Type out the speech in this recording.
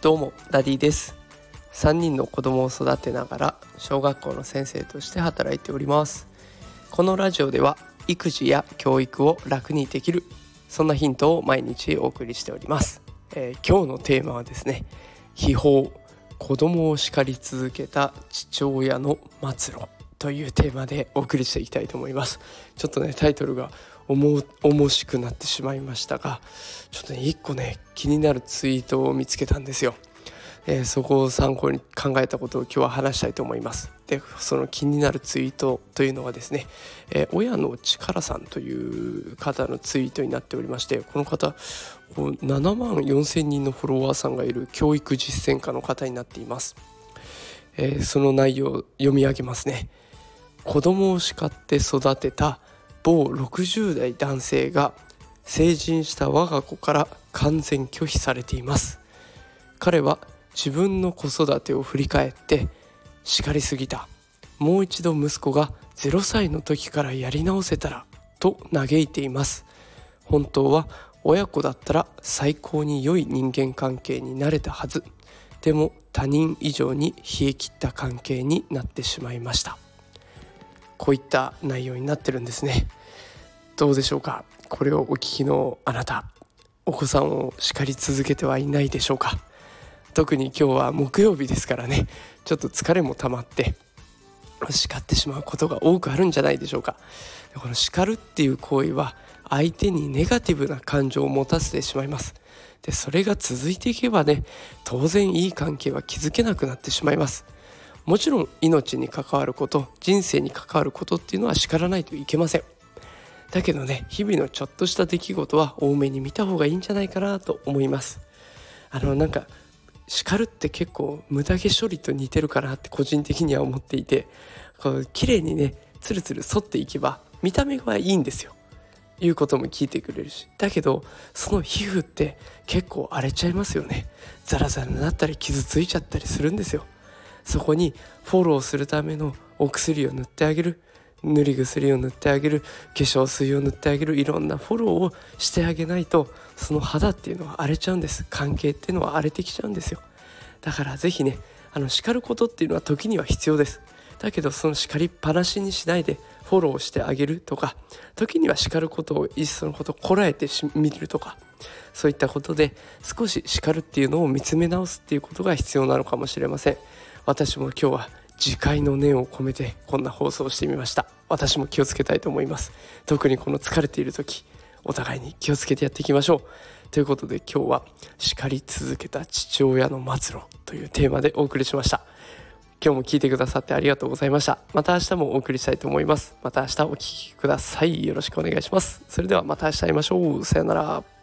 どうもダディです。3人の子供を育てながら小学校の先生として働いております。このラジオでは育児や教育を楽にできるそんなヒントを毎日お送りしております、えー、今日のテーマはですね悲報子供を叱り続けた父親の末路。というテーマでお送りしていきたいと思います。ちょっとねタイトルが重しくなってしまいましたがちょっとね一個ね気になるツイートを見つけたんですよ、えー、そこを参考に考えたことを今日は話したいと思います。でその気になるツイートというのはですね、えー、親の力さんという方のツイートになっておりましてこの方7万4千人のフォロワーさんがいる教育実践家の方になっています、えー、その内容を読み上げますね。子供を叱って育てた某60代男性が成人した我が子から完全拒否されています。彼は自分の子育てを振り返って叱りすぎた。もう一度息子が0歳の時からやり直せたらと嘆いています。本当は親子だったら最高に良い人間関係になれたはず。でも他人以上に冷え切った関係になってしまいました。こういった内容になってるんですね。どうでしょうか？これをお聞きのあなたお子さんを叱り続けてはいないでしょうか？特に今日は木曜日ですからね。ちょっと疲れも溜まって叱ってしまうことが多くあるんじゃないでしょうか？この叱るっていう行為は相手にネガティブな感情を持たせてしまいます。でそれが続いていけばね当然いい関係は築けなくなってしまいます。もちろん命に関わること人生に関わることっていうのは叱らないといけません。だけどね日々のちょっとした出来事は多めに見た方がいいんじゃないかなと思います。あのなんか叱るって結構無駄毛処理と似てるかなって個人的には思っていてこう綺麗にねつるつる反っていけば見た目はいいんですよ。言うことも聞いてくれるし。だけどその皮膚って結構荒れちゃいますよね。ザラザラになったり傷ついちゃったりするんですよ。そこにフォローするためのお薬を塗ってあげる。塗り薬を塗ってあげる。化粧水を塗ってあげる。いろんなフォローをしてあげないとその肌っていうのは荒れちゃうんです。関係っていうのは荒れてきちゃうんですよ。だから是非ねあの叱ることっていうのは時には必要です。だけどその叱りっぱなしにしないでフォローしてあげるとか時には叱ることをいっそのことこらえてみるとか。そういったことで少し叱るっていうのを見つめ直すっていうことが必要なのかもしれません。私も今日は自戒の念を込めてこんな放送をしてみました。私も気をつけたいと思います。特にこの疲れている時お互いに気をつけてやっていきましょう。ということで今日は叱り続けた父親の末路というテーマでお送りしました。今日も聞いてくださってありがとうございました。また明日もお送りしたいと思います。また明日お聴きください。よろしくお願いします。それではまた明日会いましょう。さよなら。